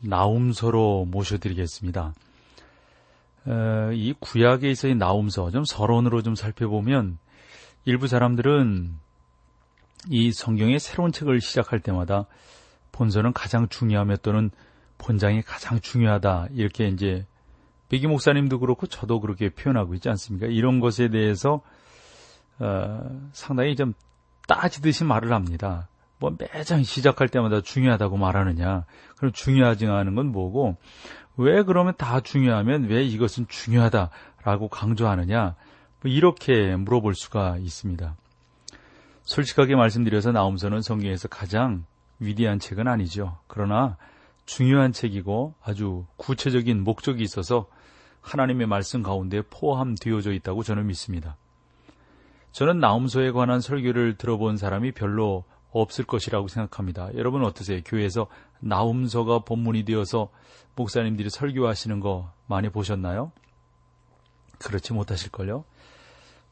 나움서로 모셔드리겠습니다. 어, 이 구약에 있어의 나움서 좀 서론으로 좀 살펴보면 일부 사람들은 이 성경의 새로운 책을 시작할 때마다 본서는 가장 중요하며 또는 본장이 가장 중요하다 이렇게 이제 백기 목사님도 그렇고 저도 그렇게 표현하고 있지 않습니까? 이런 것에 대해서 어, 상당히 좀 따지듯이 말을 합니다. 뭐 매장 시작할 때마다 중요하다고 말하느냐. 그럼 중요하지 않은 건 뭐고, 왜 그러면 다 중요하면 왜 이것은 중요하다라고 강조하느냐. 뭐 이렇게 물어볼 수가 있습니다. 솔직하게 말씀드려서 나움서는 성경에서 가장 위대한 책은 아니죠. 그러나 중요한 책이고 아주 구체적인 목적이 있어서 하나님의 말씀 가운데 포함되어져 있다고 저는 믿습니다. 저는 나움서에 관한 설교를 들어본 사람이 별로 없을 것이라고 생각합니다. 여러분 어떠세요? 교회에서 나움서가 본문이 되어서 목사님들이 설교하시는 거 많이 보셨나요? 그렇지 못하실걸요?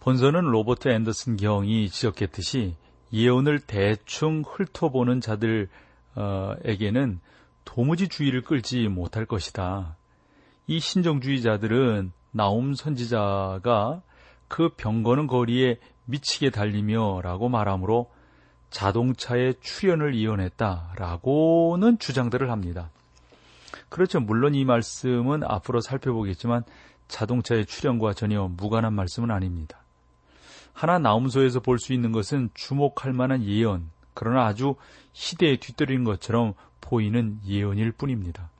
본서는 로버트 앤더슨 경이 지적했듯이 예언을 대충 훑어보는 자들에게는 도무지 주의를 끌지 못할 것이다. 이 신정주의자들은 나움 선지자가 그 병거는 거리에 미치게 달리며 라고 말하므로 자동차의 출현을 이혼했다라고는 주장들을 합니다. 그렇죠. 물론 이 말씀은 앞으로 살펴보겠지만 자동차의 출현과 전혀 무관한 말씀은 아닙니다. 하나 나움소에서 볼 수 있는 것은 주목할 만한 예언, 그러나 아주 시대에 뒤떨어진 것처럼 보이는 예언일 뿐입니다.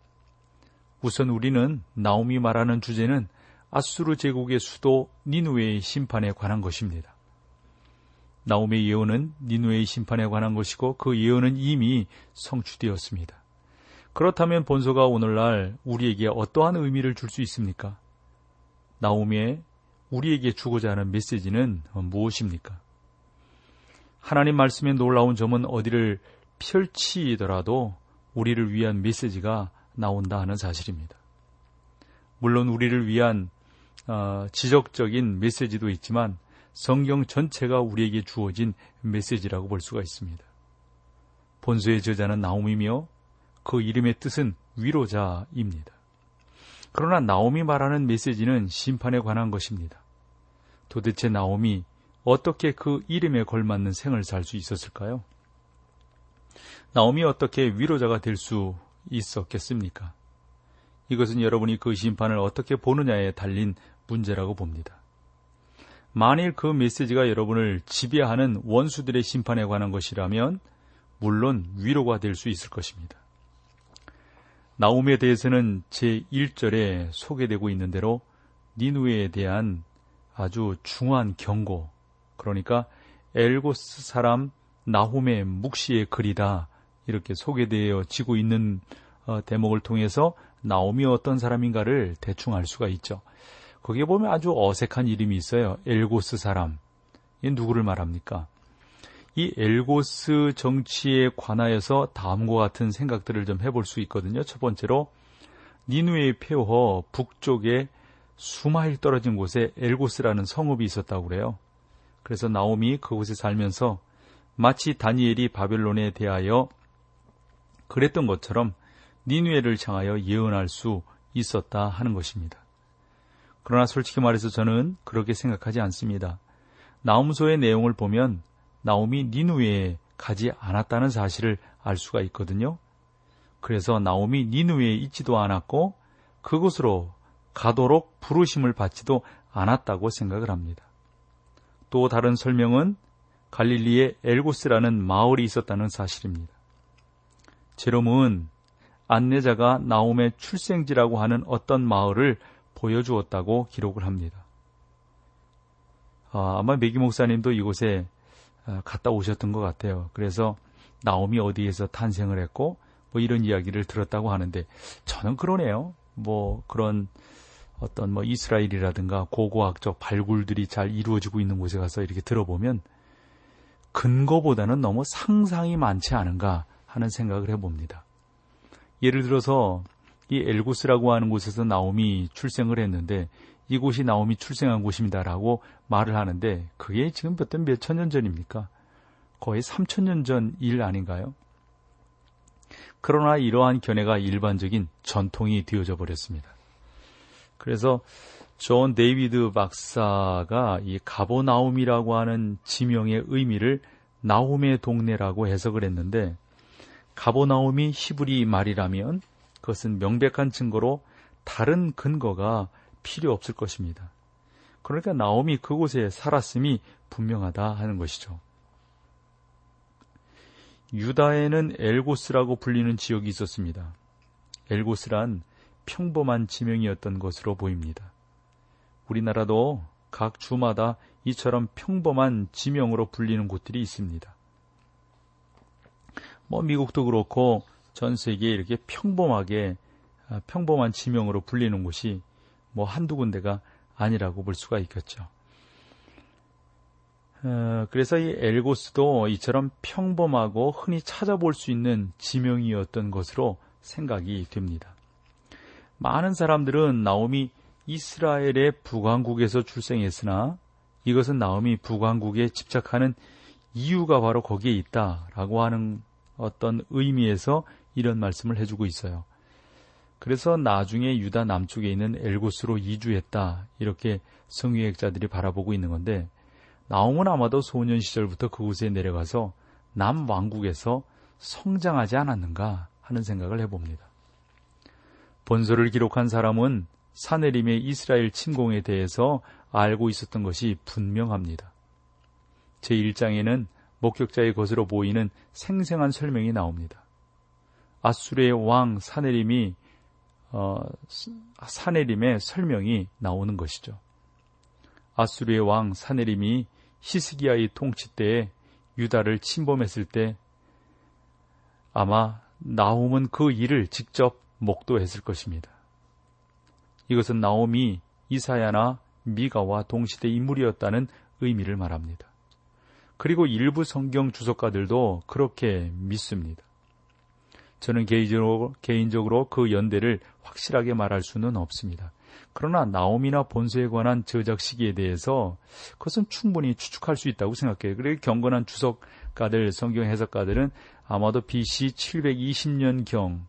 우선 우리는 나움이 말하는 주제는 아수르 제국의 수도 니누웨의 심판에 관한 것입니다. 나움의 예언은 니누의 심판에 관한 것이고 그 예언은 이미 성취되었습니다. 그렇다면 본소가 오늘날 우리에게 어떠한 의미를 줄 수 있습니까? 나움의 우리에게 주고자 하는 메시지는 무엇입니까? 하나님 말씀의 놀라운 점은 어디를 펼치더라도 우리를 위한 메시지가 나온다 하는 사실입니다. 물론 우리를 위한 어, 지적적인 메시지도 있지만 성경 전체가 우리에게 주어진 메시지라고 볼 수가 있습니다. 본서의 저자는 나옴이며 그 이름의 뜻은 위로자입니다. 그러나 나옴이 말하는 메시지는 심판에 관한 것입니다. 도대체 나옴이 어떻게 그 이름에 걸맞는 생을 살 수 있었을까요? 나옴이 어떻게 위로자가 될 수 있었겠습니까? 이것은 여러분이 그 심판을 어떻게 보느냐에 달린 문제라고 봅니다. 만일 그 메시지가 여러분을 지배하는 원수들의 심판에 관한 것이라면 물론 위로가 될 수 있을 것입니다. 나움에 대해서는 제1절에 소개되고 있는 대로 니누에 대한 아주 중요한 경고, 그러니까 엘고스 사람 나홈의 묵시의 글이다. 이렇게 소개되어지고 있는 어, 대목을 통해서 나옴이 어떤 사람인가를 대충 알 수가 있죠. 거기에 보면 아주 어색한 이름이 있어요. 엘고스 사람. 이 누구를 말합니까? 이 엘고스 정치에 관하여서 다음과 같은 생각들을 좀 해볼 수 있거든요. 첫 번째로 니누의 폐허 북쪽에 수마일 떨어진 곳에 엘고스라는 성읍이 있었다고 그래요. 그래서 나옴이 그곳에 살면서 마치 다니엘이 바벨론에 대하여 그랬던 것처럼 니누에를 향하여 예언할 수 있었다 하는 것입니다. 그러나 솔직히 말해서 저는 그렇게 생각하지 않습니다. 나움소의 내용을 보면 나움이 니누에 가지 않았다는 사실을 알 수가 있거든요. 그래서 나움이 니누에 있지도 않았고 그곳으로 가도록 부르심을 받지도 않았다고 생각을 합니다. 또 다른 설명은 갈릴리에 엘고스라는 마을이 있었다는 사실입니다. 제롬은 안내자가 나움의 출생지라고 하는 어떤 마을을 보여주었다고 기록을 합니다. 아, 마 메기 목사님도 이곳에 아, 갔다 오셨던 것 같아요. 그래서 나옴이 어디에서 탄생을 했고 뭐 이런 이야기를 들었다고 하는데 저는 그러네요. 뭐 그런 어떤 뭐 이스라엘이라든가 고고학적 발굴들이 잘 이루어지고 있는 곳에 가서 이렇게 들어보면 근거보다는 너무 상상이 많지 않은가 하는 생각을 해봅니다. 예를 들어서 이 엘고스라고 하는 곳에서 나옴이 출생을 했는데 이곳이 나훔이 출생한 곳입니다라고 말을 하는데 그게 지금 몇천 몇천 년 전입니까? 거의 3천 년 전 일 아닌가요? 그러나 이러한 견해가 일반적인 전통이 되어져 버렸습니다. 그래서 존 데이비드 박사가 이 가버나움이라고 하는 지명의 의미를 나훔의 동네라고 해석을 했는데 가버나움이 히브리 말이라면 그것은 명백한 증거로 다른 근거가 필요 없을 것입니다. 그러니까 나옴이 그곳에 살았음이 분명하다 하는 것이죠. 유다에는 엘고스라고 불리는 지역이 있었습니다. 엘고스란 평범한 지명이었던 것으로 보입니다. 우리나라도 각 주마다 이처럼 평범한 지명으로 불리는 곳들이 있습니다. 뭐 미국도 그렇고 전 세계에 이렇게 평범하게 아, 평범한 지명으로 불리는 곳이 뭐 한두 군데가 아니라고 볼 수가 있겠죠. 어, 그래서 이 엘고스도 이처럼 평범하고 흔히 찾아볼 수 있는 지명이었던 것으로 생각이 됩니다. 많은 사람들은 나옴이 이스라엘의 북왕국에서 출생했으나 이것은 나옴이 북왕국에 집착하는 이유가 바로 거기에 있다라고 하는 어떤 의미에서 이런 말씀을 해주고 있어요. 그래서 나중에 유다 남쪽에 있는 엘고스로 이주했다 이렇게 성유학자들이 바라보고 있는 건데 나옴은 아마도 소년 시절부터 그곳에 내려가서 남 왕국에서 성장하지 않았는가 하는 생각을 해봅니다. 본서를 기록한 사람은 사내림의 이스라엘 침공에 대해서 알고 있었던 것이 분명합니다. 제1장에는 목격자의 것으로 보이는 생생한 설명이 나옵니다. 아수르의 왕 사내림이 어, 사내림의 설명이 나오는 것이죠. 아수르의 왕 사내림이 히스기야의 통치 때에 유다를 침범했을 때 아마 나홈은 그 일을 직접 목도했을 것입니다. 이것은 나옴이 이사야나 미가와 동시대 인물이었다는 의미를 말합니다. 그리고 일부 성경 주석가들도 그렇게 믿습니다. 저는 개인적으로, 개인적으로 그 연대를 확실하게 말할 수는 없습니다. 그러나 나옴이나 본서에 관한 저작 시기에 대해서 그것은 충분히 추측할 수 있다고 생각해요. 그리고 경건한 주석가들, 성경 해석가들은 아마도 BC 720년경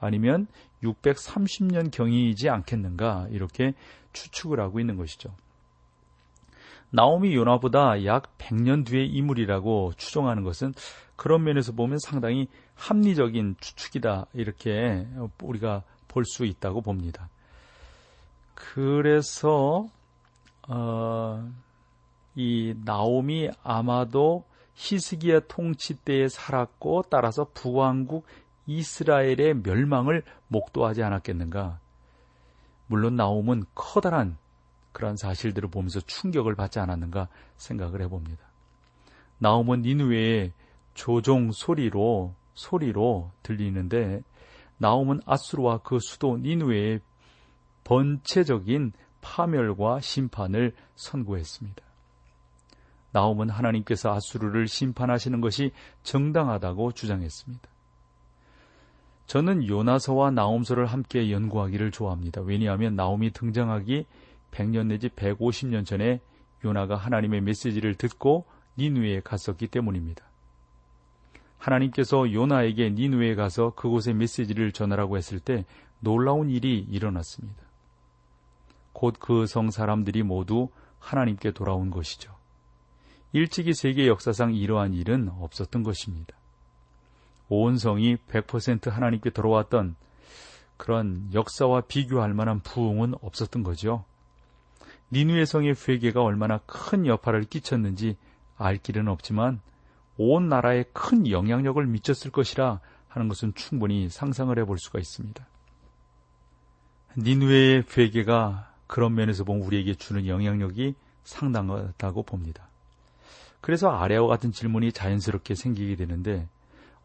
아니면 630년 경이지 않겠는가 이렇게 추측을 하고 있는 것이죠. 나옴이 요나보다 약 100년 뒤의 인물이라고 추정하는 것은 그런 면에서 보면 상당히 합리적인 추측이다 이렇게 우리가 볼 수 있다고 봅니다. 그래서 어, 이 나옴이 아마도 히스기야 통치 때에 살았고 따라서 부왕국 이스라엘의 멸망을 목도하지 않았겠는가? 물론 나옴은 커다란 그러한 사실들을 보면서 충격을 받지 않았는가 생각을 해봅니다. 나옴은 니누웨의 조종 소리로 소리로 들리는데 나옴은 아수르와 그 수도 니누웨의 번체적인 파멸과 심판을 선고했습니다. 나옴은 하나님께서 아수르를 심판하시는 것이 정당하다고 주장했습니다. 저는 요나서와 나옴서를 함께 연구하기를 좋아합니다. 왜냐하면 나옴이 등장하기 100년 내지 150년 전에 요나가 하나님의 메시지를 듣고 니누에 갔었기 때문입니다. 하나님께서 요나에게 니누에 가서 그곳의 메시지를 전하라고 했을 때 놀라운 일이 일어났습니다. 곧 그 성 사람들이 모두 하나님께 돌아온 것이죠. 일찍이 세계 역사상 이러한 일은 없었던 것입니다. 온 성이 100% 하나님께 돌아왔던 그런 역사와 비교할 만한 부흥은 없었던 거죠. 니누의 성의 회개가 얼마나 큰 여파를 끼쳤는지 알 길은 없지만 온 나라에 큰 영향력을 미쳤을 것이라 하는 것은 충분히 상상을 해볼 수가 있습니다. 니누의 회개가 그런 면에서 보면 우리에게 주는 영향력이 상당하다고 봅니다. 그래서 아래와 같은 질문이 자연스럽게 생기게 되는데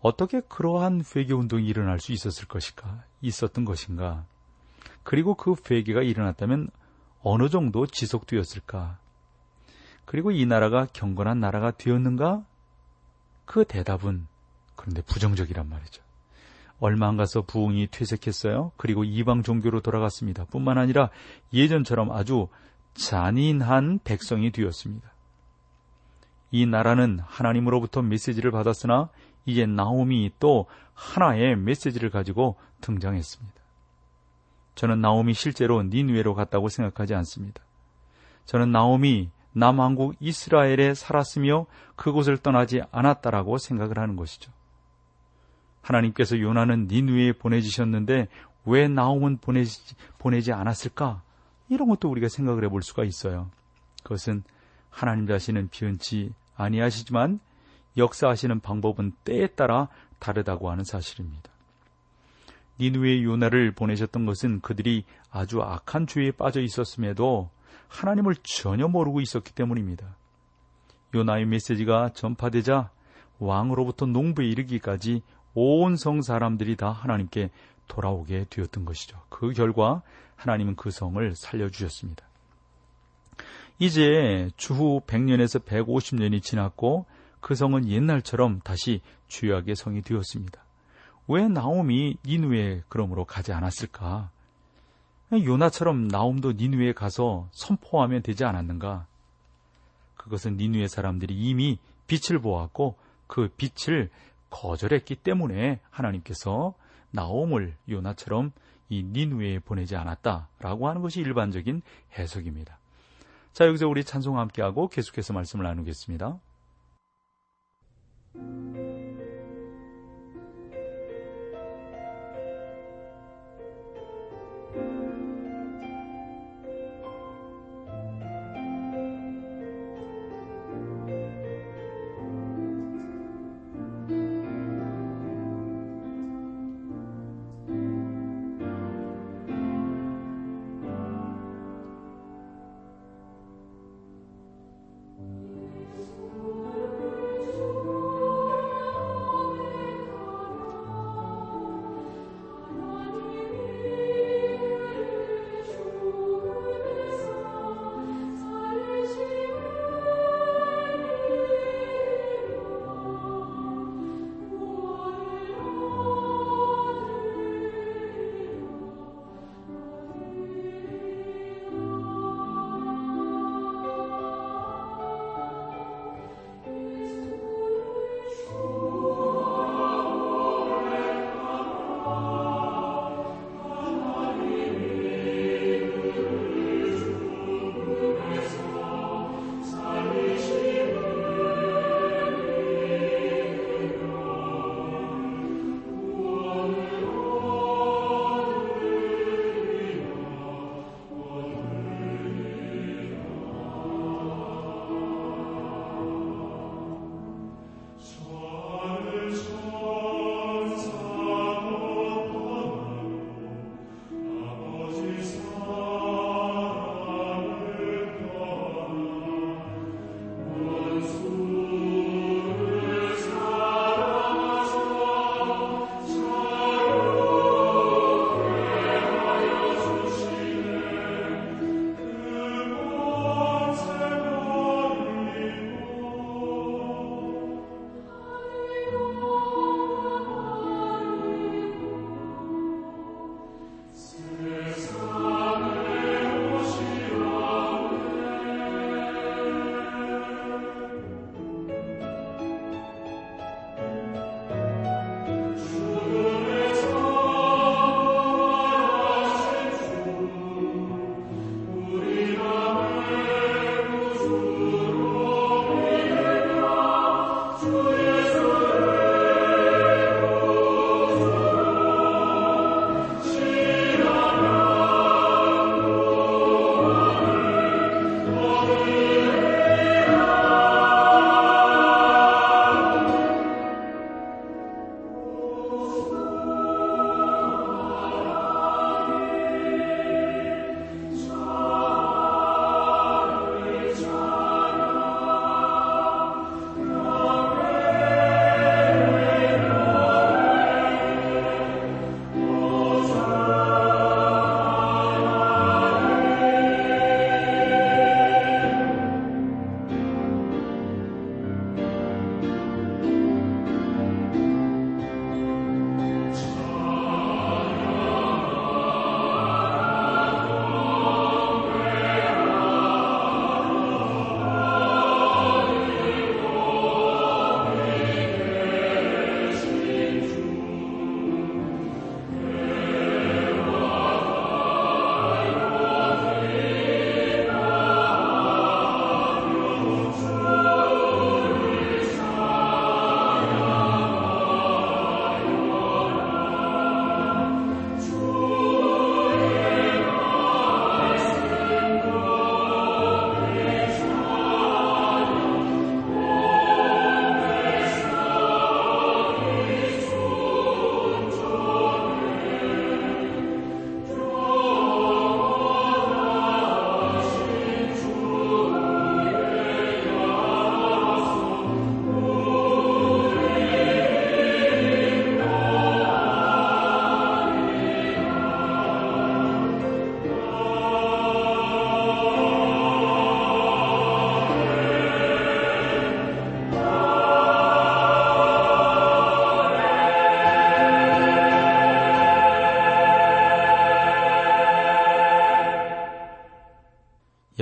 어떻게 그러한 회개 운동이 일어날 수 있었을 것인가? 있었던 것인가? 그리고 그 회개가 일어났다면 어느 정도 지속되었을까? 그리고 이 나라가 경건한 나라가 되었는가? 그 대답은 그런데 부정적이란 말이죠. 얼마 안 가서 부흥이 퇴색했어요. 그리고 이방 종교로 돌아갔습니다. 뿐만 아니라 예전처럼 아주 잔인한 백성이 되었습니다. 이 나라는 하나님으로부터 메시지를 받았으나 이제 나옴이 또 하나의 메시지를 가지고 등장했습니다. 저는 나옴이 실제로 니누에로 갔다고 생각하지 않습니다. 저는 나옴이 남한국 이스라엘에 살았으며 그곳을 떠나지 않았다라고 생각을 하는 것이죠. 하나님께서 요나는 니누에 보내주셨는데 왜 나옴은 보내지, 보내지 않았을까? 이런 것도 우리가 생각을 해볼 수가 있어요. 그것은 하나님 자신은 비은치 아니하시지만 역사하시는 방법은 때에 따라 다르다고 하는 사실입니다. 니누의 요나를 보내셨던 것은 그들이 아주 악한 죄에 빠져 있었음에도 하나님을 전혀 모르고 있었기 때문입니다. 요나의 메시지가 전파되자 왕으로부터 농부에 이르기까지 온 성 사람들이 다 하나님께 돌아오게 되었던 것이죠. 그 결과 하나님은 그 성을 살려주셨습니다. 이제 주후 100년에서 150년이 지났고 그 성은 옛날처럼 다시 주약의 성이 되었습니다. 왜 나옴이 니누에 그러므로 가지 않았을까? 요나처럼 나옴도 니누에 가서 선포하면 되지 않았는가? 그것은 니누의 사람들이 이미 빛을 보았고 그 빛을 거절했기 때문에 하나님께서 나옴을 요나처럼 이 니누에 보내지 않았다라고 하는 것이 일반적인 해석입니다. 자, 여기서 우리 찬송 함께하고 계속해서 말씀을 나누겠습니다.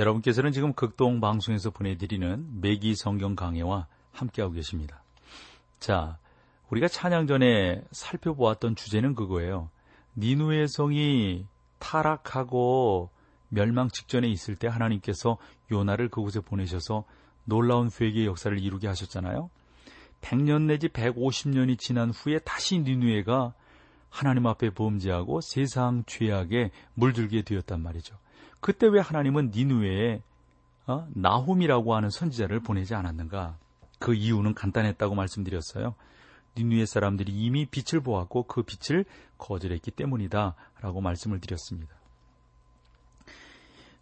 여러분께서는 지금 극동 방송에서 보내드리는 매기 성경 강해와 함께하고 계십니다. 자, 우리가 찬양 전에 살펴보았던 주제는 그거예요. 니누의 성이 타락하고 멸망 직전에 있을 때 하나님께서 요나를 그곳에 보내셔서 놀라운 회개의 역사를 이루게 하셨잖아요. 100년 내지 150년이 지난 후에 다시 니누에가 하나님 앞에 범죄하고 세상 죄악에 물들게 되었단 말이죠. 그때 왜 하나님은 니누에에 어? 나훔이라고 하는 선지자를 보내지 않았는가? 그 이유는 간단했다고 말씀드렸어요. 니누의 사람들이 이미 빛을 보았고 그 빛을 거절했기 때문이다. 라고 말씀을 드렸습니다.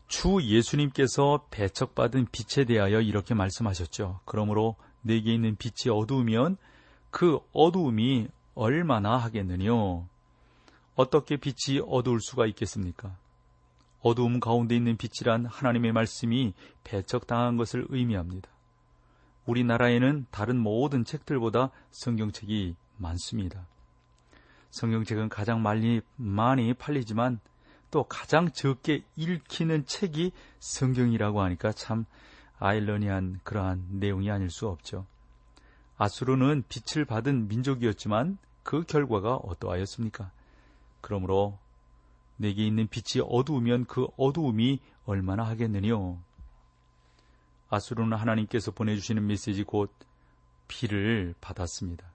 주 예수님께서 배척받은 빛에 대하여 이렇게 말씀하셨죠. 그러므로 내게 있는 빛이 어두우면 그 어두움이 얼마나 하겠느뇨? 어떻게 빛이 어두울 수가 있겠습니까? 어두움 가운데 있는 빛이란 하나님의 말씀이 배척당한 것을 의미합니다. 우리나라에는 다른 모든 책들보다 성경책이 많습니다. 성경책은 가장 많이, 많이 팔리지만 또 가장 적게 읽히는 책이 성경이라고 하니까 참 아일러니한 그러한 내용이 아닐 수 없죠. 아수르는 빛을 받은 민족이었지만 그 결과가 어떠하였습니까? 그러므로 내게 있는 빛이 어두우면 그 어두움이 얼마나 하겠느뇨. 아수르는 하나님께서 보내주시는 메시지 곧 비를 받았습니다.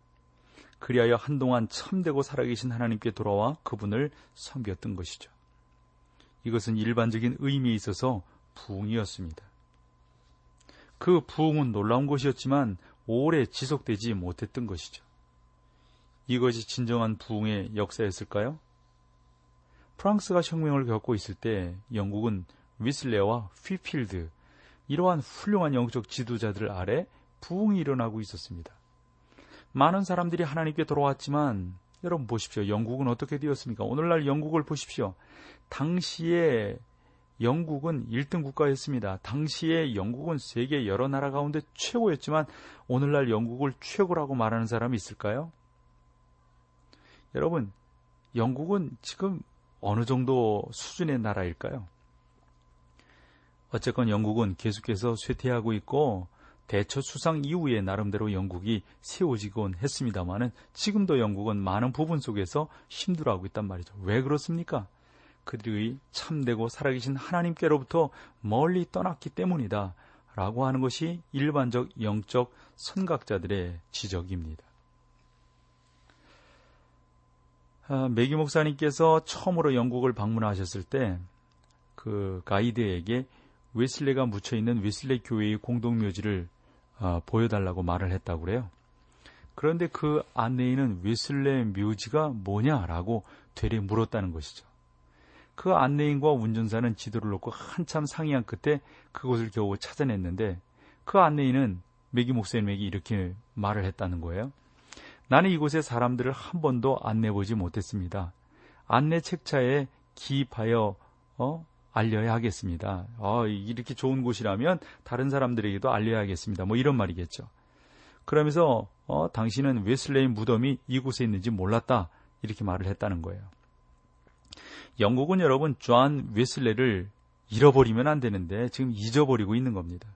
그리하여 한동안 참되고 살아계신 하나님께 돌아와 그분을 섬겼던 것이죠. 이것은 일반적인 의미에 있어서 부흥이었습니다. 그 부흥은 놀라운 것이었지만 오래 지속되지 못했던 것이죠. 이것이 진정한 부흥의 역사였을까요? 프랑스가 혁명을 겪고 있을 때 영국은 위슬레와 휘필드 이러한 훌륭한 영적 지도자들 아래 부흥이 일어나고 있었습니다. 많은 사람들이 하나님께 돌아왔지만 여러분 보십시오. 영국은 어떻게 되었습니까? 오늘날 영국을 보십시오. 당시에 영국은 1등 국가였습니다. 당시에 영국은 세계 여러 나라 가운데 최고였지만 오늘날 영국을 최고라고 말하는 사람이 있을까요? 여러분, 영국은 지금 어느 정도 수준의 나라일까요? 어쨌건 영국은 계속해서 쇠퇴하고 있고 대처 수상 이후에 나름대로 영국이 세워지곤 했습니다마는 지금도 영국은 많은 부분 속에서 힘들어하고 있단 말이죠. 왜 그렇습니까? 그들이 참되고 살아계신 하나님께로부터 멀리 떠났기 때문이다. 라고 하는 것이 일반적 영적 선각자들의 지적입니다. 아, 매기 목사님께서 처음으로 영국을 방문하셨을 때 그 가이드에게 웨슬레가 묻혀 있는 웨슬레 교회의 공동 묘지를 어, 보여달라고 말을 했다고 그래요. 그런데 그 안내인은 웨슬레 묘지가 뭐냐라고 되레 물었다는 것이죠. 그 안내인과 운전사는 지도를 놓고 한참 상의한 끝에 그곳을 겨우 찾아냈는데 그 안내인은 메기 목사님에게 이렇게 말을 했다는 거예요. 나는 이곳에 사람들을 한 번도 안내보지 못했습니다. 안내 책자에 기입하여 어? 알려야 하겠습니다. 어, 이렇게 좋은 곳이라면 다른 사람들에게도 알려야겠습니다. 뭐 이런 말이겠죠. 그러면서 어, 당신은 웨슬레이 무덤이 이곳에 있는지 몰랐다. 이렇게 말을 했다는 거예요. 영국은 여러분 존 웨슬레를 잃어버리면 안 되는데 지금 잊어버리고 있는 겁니다.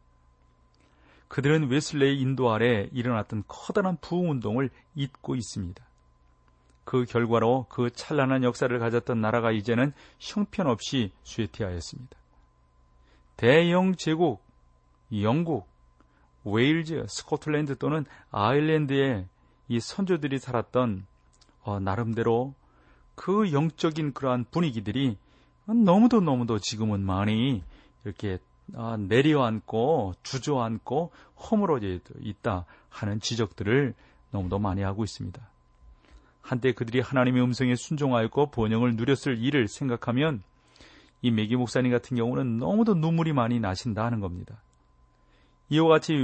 그들은 웨슬레의 인도 아래 일어났던 커다란 부흥 운동을 잊고 있습니다. 그 결과로 그 찬란한 역사를 가졌던 나라가 이제는 형편없이 쇠퇴하였습니다. 대영 제국, 영국, 웨일즈, 스코틀랜드 또는 아일랜드의 이 선조들이 살았던 어, 나름대로 그 영적인 그러한 분위기들이 너무도 너무도 지금은 많이 이렇게 아, 내려앉고 주저앉고 허물어져 있다 하는 지적들을 너무도 많이 하고 있습니다. 한때 그들이 하나님의 음성에 순종하였고 번영을 누렸을 일을 생각하면 이 메기 목사님 같은 경우는 너무도 눈물이 많이 나신다 하는 겁니다. 이와 같이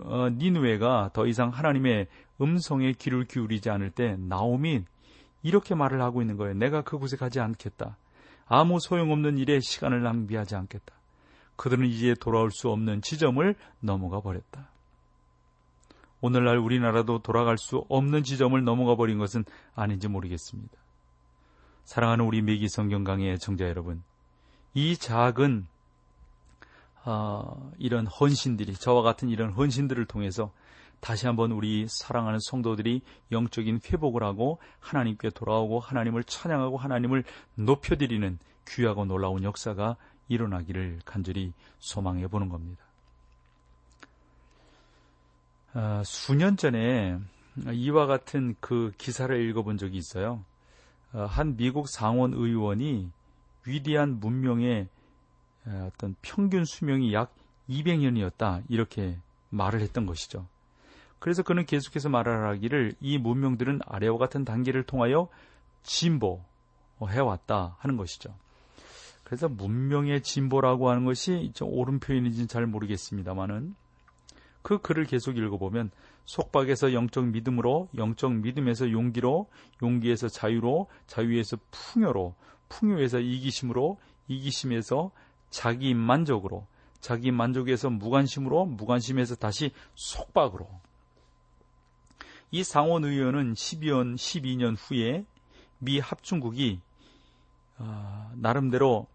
어, 니누에가 더 이상 하나님의 음성에 귀를 기울이지 않을 때 나오미 이렇게 말을 하고 있는 거예요. 내가 그곳에 가지 않겠다. 아무 소용없는 일에 시간을 낭비하지 않겠다. 그들은 이제 돌아올 수 없는 지점을 넘어가 버렸다. 오늘날 우리나라도 돌아갈 수 없는 지점을 넘어가 버린 것은 아닌지 모르겠습니다. 사랑하는 우리 미기 성경 강의 청자 여러분, 이 작은 어, 이런 헌신들이 저와 같은 이런 헌신들을 통해서 다시 한번 우리 사랑하는 성도들이 영적인 회복을 하고 하나님께 돌아오고 하나님을 찬양하고 하나님을 높여드리는 귀하고 놀라운 역사가 일어나기를 간절히 소망해 보는 겁니다. 어, 수년 전에 이와 같은 그 기사를 읽어본 적이 있어요. 어, 한 미국 상원 의원이 위대한 문명의 어떤 평균 수명이 약 200년이었다 이렇게 말을 했던 것이죠. 그래서 그는 계속해서 말하기를 이 문명들은 아래와 같은 단계를 통하여 진보해왔다 하는 것이죠. 그래서 문명의 진보라고 하는 것이 좀 옳은 표현인지는 잘 모르겠습니다만은 그 글을 계속 읽어보면 속박에서 영적 믿음으로, 영적 믿음에서 용기로, 용기에서 자유로, 자유에서 풍요로, 풍요에서 이기심으로, 이기심에서 자기 만족으로, 자기 만족에서 무관심으로, 무관심에서 다시 속박으로, 이 상원 의원은 12년, 12년 후에 미 합중국이 어, 나름대로 어,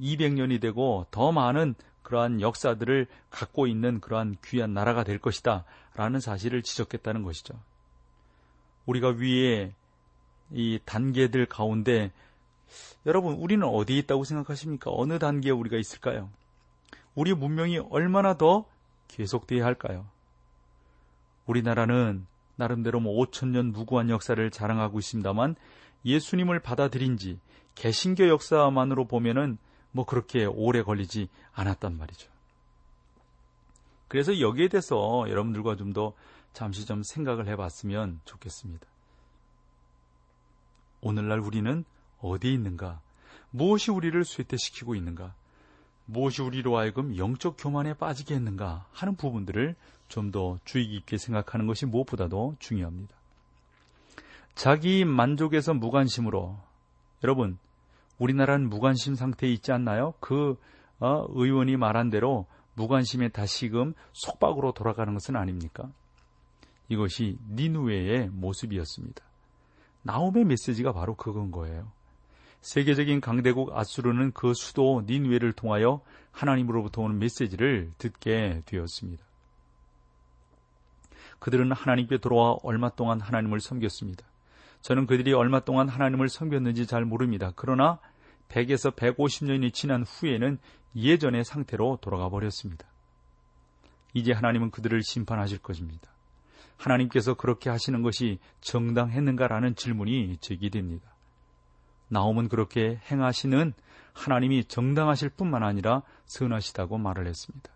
200년이 되고 더 많은 그러한 역사들을 갖고 있는 그러한 귀한 나라가 될 것이다 라는 사실을 지적했다는 것이죠. 우리가 위에 이 단계들 가운데 여러분 우리는 어디에 있다고 생각하십니까? 어느 단계에 우리가 있을까요? 우리 문명이 얼마나 더 계속돼야 할까요? 우리나라는 나름대로 뭐 5천년 무구한 역사를 자랑하고 있습니다만 예수님을 받아들인 지 개신교 역사만으로 보면은 뭐 그렇게 오래 걸리지 않았단 말이죠. 그래서 여기에 대해서 여러분들과 좀 더 잠시 좀 생각을 해봤으면 좋겠습니다. 오늘날 우리는 어디에 있는가? 무엇이 우리를 쇠퇴시키고 있는가? 무엇이 우리로 하여금 영적 교만에 빠지게 했는가 하는 부분들을 좀 더 주의 깊게 생각하는 것이 무엇보다도 중요합니다. 자기 만족에서 무관심으로 여러분 우리나라는 무관심 상태에 있지 않나요? 그 어, 의원이 말한 대로 무관심에 다시금 속박으로 돌아가는 것은 아닙니까? 이것이 니누웨의 모습이었습니다. 나움의 메시지가 바로 그건 거예요. 세계적인 강대국 아수르는 그 수도 닌웨를 통하여 하나님으로부터 오는 메시지를 듣게 되었습니다. 그들은 하나님께 돌아와 얼마 동안 하나님을 섬겼습니다. 저는 그들이 얼마 동안 하나님을 섬겼는지 잘 모릅니다. 그러나 100에서 150년이 지난 후에는 예전의 상태로 돌아가 버렸습니다. 이제 하나님은 그들을 심판하실 것입니다. 하나님께서 그렇게 하시는 것이 정당했는가라는 질문이 제기됩니다. 나옴은 그렇게 행하시는 하나님이 정당하실 뿐만 아니라 선하시다고 말을 했습니다.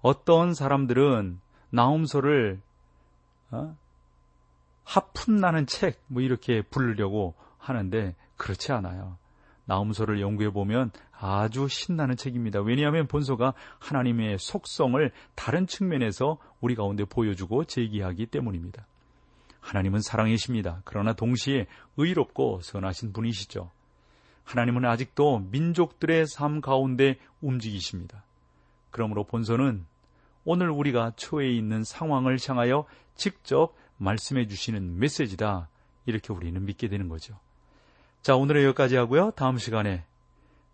어떤 사람들은 나옴서를 어? 하품 나는 책 뭐 이렇게 부르려고 하는데 그렇지 않아요. 나움서를 연구해 보면 아주 신나는 책입니다. 왜냐하면 본서가 하나님의 속성을 다른 측면에서 우리 가운데 보여주고 제기하기 때문입니다. 하나님은 사랑이십니다. 그러나 동시에 의롭고 선하신 분이시죠. 하나님은 아직도 민족들의 삶 가운데 움직이십니다. 그러므로 본서는 오늘 우리가 처해 있는 상황을 향하여 직접 말씀해 주시는 메시지다. 이렇게 우리는 믿게 되는 거죠. 자, 오늘은 여기까지 하고요. 다음 시간에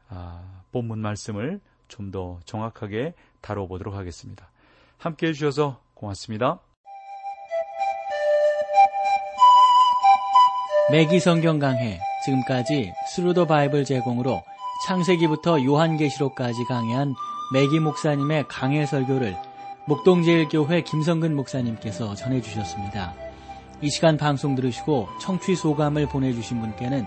아, 본문 말씀을 좀 더 정확하게 다뤄보도록 하겠습니다. 함께 해주셔서 고맙습니다. 매기 성경 강해 지금까지 Thru the Bible 제공으로 창세기부터 요한계시록까지 강해한 매기 목사님의 강해 설교를 목동제일교회 김성근 목사님께서 전해주셨습니다. 이 시간 방송 들으시고 청취 소감을 보내주신 분께는